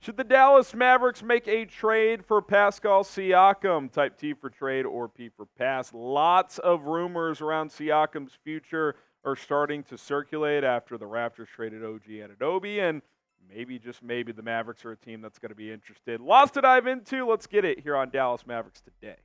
Should the Dallas Mavericks make a trade for Pascal Siakam? Type T for trade or P for pass. Lots of rumors around Siakam's future are starting to circulate after the Raptors traded OG Anunoby, and maybe, just maybe, the Mavericks are a team that's going to be interested. Lots to dive into. Let's get it here on Dallas Mavericks today.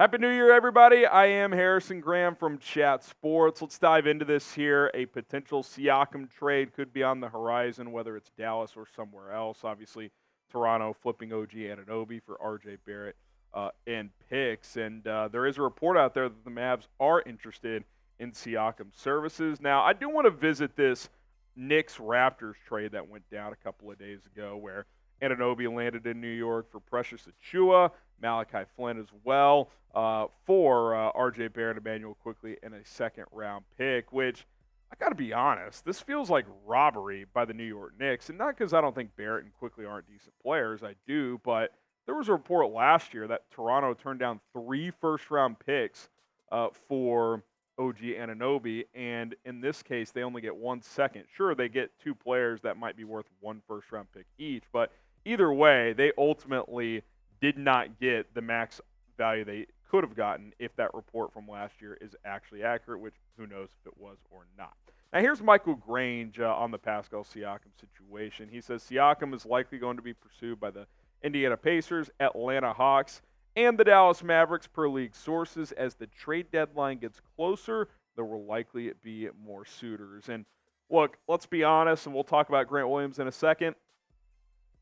Happy New Year, everybody. I am Harrison Graham from Chat Sports. Let's dive into this here. A potential Siakam trade could be on the horizon, whether it's Dallas or somewhere else. Obviously, Toronto flipping OG Anunoby for RJ Barrett uh, and picks. And uh, there is a report out there that the Mavs are interested in Siakam services. Now, I do want to visit this Knicks Raptors trade that went down a couple of days ago where Anunoby landed in New York for Precious Achiuwa, Malachi Flynn as well, uh, for uh, RJ Barrett, Emmanuel Quickley, and a second round pick, which I got to be honest, this feels like robbery by the New York Knicks. And not because I don't think Barrett and Quickley aren't decent players, I do, but there was a report last year that Toronto turned down three first round picks uh, for OG Anunoby, and in this case, they only get one second. Sure, they get two players that might be worth one first round pick each, but either way, they ultimately did not get the max value they could have gotten if that report from last year is actually accurate, which who knows if it was or not. Now, here's Michael Grange uh, on the Pascal Siakam situation. He says Siakam is likely going to be pursued by the Indiana Pacers, Atlanta Hawks, and the Dallas Mavericks, per league sources. As the trade deadline gets closer, there will likely be more suitors. And look, let's be honest, and we'll talk about Grant Williams in a second.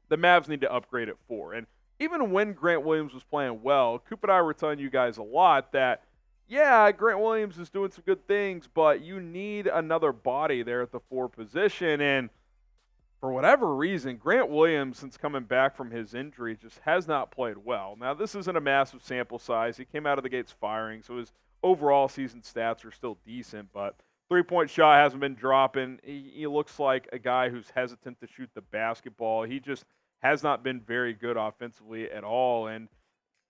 The Mavs need to upgrade at four. And even when Grant Williams was playing well, Coop and I were telling you guys a lot that, yeah, Grant Williams is doing some good things, but you need another body there at the four position. And for whatever reason, Grant Williams, since coming back from his injury, just has not played well. Now, this isn't a massive sample size. He came out of the gates firing, so his overall season stats are still decent, but three point shot hasn't been dropping. He, he looks like a guy who's hesitant to shoot the basketball. He just has not been very good offensively at all. And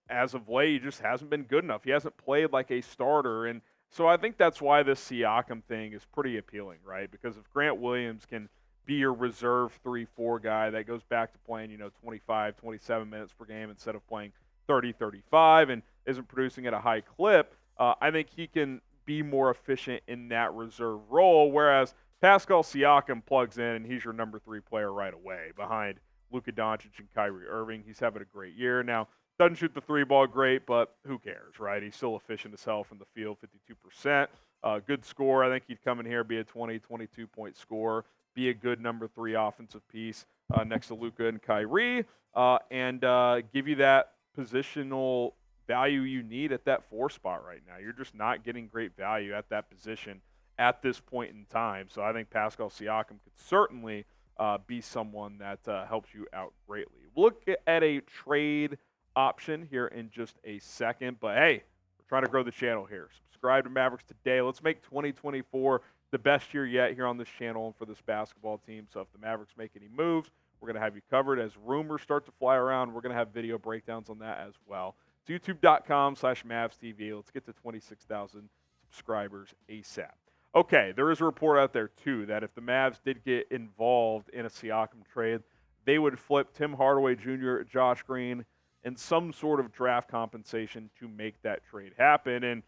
as of late, he just hasn't been good enough. He hasn't played like a starter. And so I think that's why this Siakam thing is pretty appealing, right? Because if Grant Williams can be your reserve 3 4 guy that goes back to playing, you know, 25, 27 minutes per game instead of playing 30, 35 and isn't producing at a high clip, uh, I think he can be more efficient in that reserve role. Whereas Pascal Siakam plugs in and he's your number three player right away behind Luka Doncic and Kyrie Irving. He's having a great year. Now, doesn't shoot the three ball great, but who cares, right? He's still efficient as hell from the field, 52%. Uh, good score. I think he'd come in here, be a 20, 22 point score, be a good number three offensive piece uh, next to Luka and Kyrie, uh, and uh, give you that positional value you need at that four spot right now. You're just not getting great value at that position at this point in time. So I think Pascal Siakam could certainly uh, be someone that uh, helps you out greatly. Look at a trade option here in just a second, but hey, we're trying to grow the channel here. Subscribe to Mavericks today. Let's make 2024 the best year yet here on this channel and for this basketball team. So if the Mavericks make any moves, we're going to have you covered. As rumors start to fly around, we're going to have video breakdowns on that as well. It's youtube.com slash Mavs TV. Let's get to 26,000 subscribers ASAP. Okay, there is a report out there too that if the Mavs did get involved in a Siakam trade, they would flip Tim Hardaway Jr., Josh Green, and some sort of draft compensation to make that trade happen. And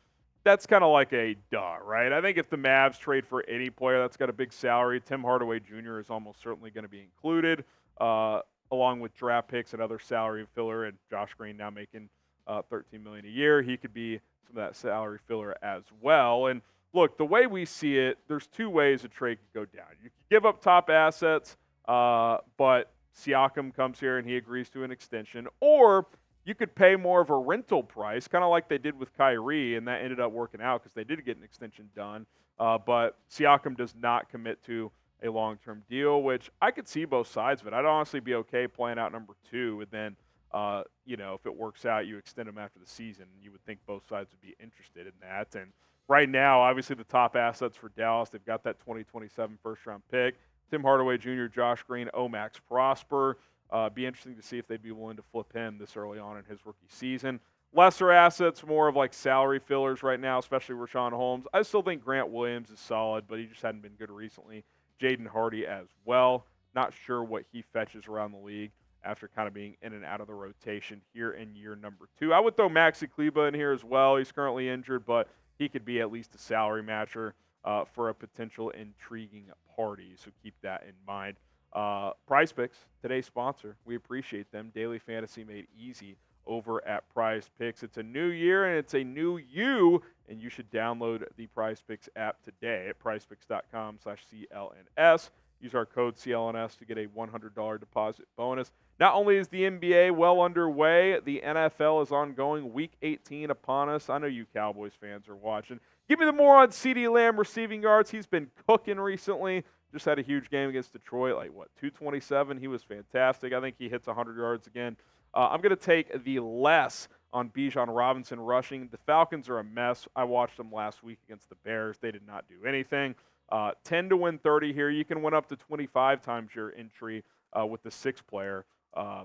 that's kind of like a duh, right? I think if the Mavs trade for any player that's got a big salary, Tim Hardaway Jr. is almost certainly going to be included, uh, along with draft picks and other salary filler. And Josh Green now making uh, 13 million a year, he could be some of that salary filler as well. And look, the way we see it, there's two ways a trade could go down. You could give up top assets, uh, but Siakam comes here and he agrees to an extension, or you could pay more of a rental price, kind of like they did with Kyrie, and that ended up working out because they did get an extension done. Uh, but Siakam does not commit to a long-term deal, which I could see both sides of it. I'd honestly be okay playing out number two, and then uh, you know if it works out, you extend him after the season. You would think both sides would be interested in that, and right now, obviously the top assets for Dallas, they've got that 2027 first round pick. Tim Hardaway Jr., Josh Green, O-Max Prosper. Uh, be interesting to see if they'd be willing to flip him this early on in his rookie season. lesser assets, more of like salary fillers right now, especially Richaun Holmes. I still think Grant Williams is solid, but he just hadn't been good recently. Jaden Hardy as well. Not sure what he fetches around the league after kind of being in and out of the rotation here in year number two. I would throw Maxi Kleber in here as well. He's currently injured, but he could be at least a salary matcher uh, for a potential intriguing party. So keep that in mind. Uh, Prize Picks, today's sponsor. We appreciate them. Daily Fantasy made easy over at Prize Picks. It's a new year and it's a new you, and you should download the Prize Picks app today at prizepicks.com slash CLNS. Use our code CLNS to get a $100 deposit bonus. Not only is the NBA well underway, the NFL is ongoing. Week 18 upon us. I know you Cowboys fans are watching. Give me the more on CeeDee Lamb receiving yards. He's been cooking recently. Just had a huge game against Detroit, like what, 227? He was fantastic. I think he hits 100 yards again. Uh, I'm going to take the less on Bijan Robinson rushing. The Falcons are a mess. I watched them last week against the Bears. They did not do anything. Uh, 10 to win 30 here. You can win up to 25 times your entry uh, with the six player uh,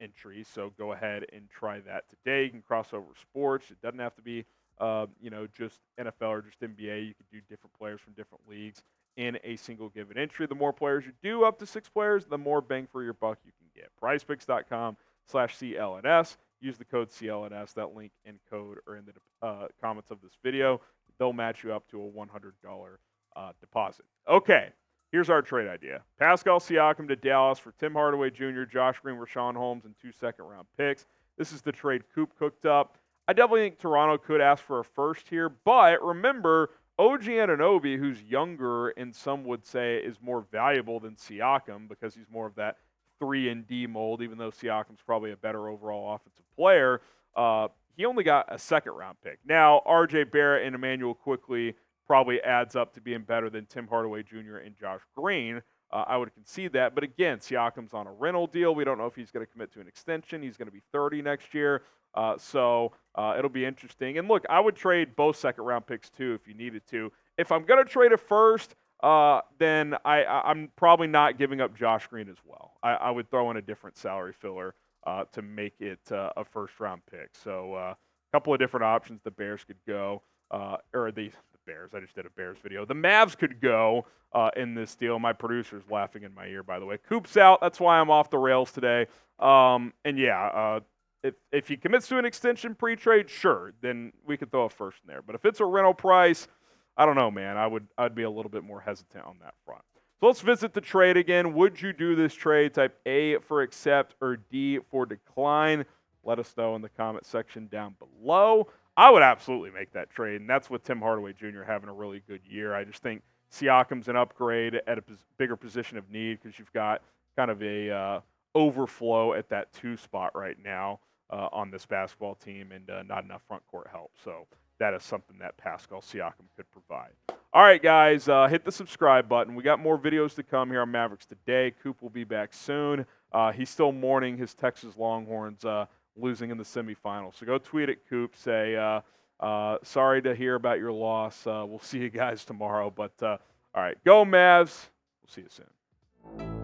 entry. So go ahead and try that today. You can cross over sports. It doesn't have to be, uh, you know, just NFL or just NBA. You can do different players from different leagues in a single given entry. The more players you do, up to six players, the more bang for your buck you can get. PrizePicks.com slash CLNS. Use the code CLNS. That link and code are in the uh, comments of this video. They'll match you up to a $100 uh, deposit. Okay, here's our trade idea Pascal Siakam to Dallas for Tim Hardaway Jr., Josh Green, Richaun Holmes, and two second round picks. This is the trade Coop cooked up. I definitely think Toronto could ask for a first here, but remember, OG Anunoby, who's younger and some would say is more valuable than Siakam because he's more of that three and D mold, even though Siakam's probably a better overall offensive player. Uh, he only got a second round pick. Now, RJ Barrett and Emmanuel Quickley probably adds up to being better than Tim Hardaway Jr. and Josh Green. Uh, I would concede that. But again, Siakam's on a rental deal. We don't know if he's going to commit to an extension. He's going to be 30 next year. Uh, so uh, it'll be interesting. And look, I would trade both second round picks too if you needed to. If I'm going to trade a first, uh, then I, am probably not giving up Josh Green as well. I, I would throw in a different salary filler uh, to make it uh, a first round pick. So a couple of different options the Bears could go, or the Bears. I just did a Bears video. The Mavs could go uh, in this deal. My producer's laughing in my ear, by the way. Coop's out. That's why I'm off the rails today. Um, and yeah, uh, if if he commits to an extension pre-trade, sure, then we could throw a first in there. But if it's a rental price, I don't know, man. I would I'd be a little bit more hesitant on that front. So let's visit the trade again. Would you do this trade? Type A for accept or D for decline. Let us know in the comment section down below. I would absolutely make that trade, and that's with Tim Hardaway Jr. having a really good year. I just think Siakam's an upgrade at a bigger position of need because you've got kind of a uh, overflow at that two spot right now uh, on this basketball team, and uh, not enough front court help. So that is something that Pascal Siakam could provide. All right, guys, uh, hit the subscribe button. We got more videos to come here on Mavericks today. Coop will be back soon. Uh, he's still mourning his Texas Longhorns uh, losing in the semifinals. So go tweet at Coop, say, uh, uh, sorry to hear about your loss. Uh, we'll see you guys tomorrow. But uh, all right, go Mavs. We'll see you soon.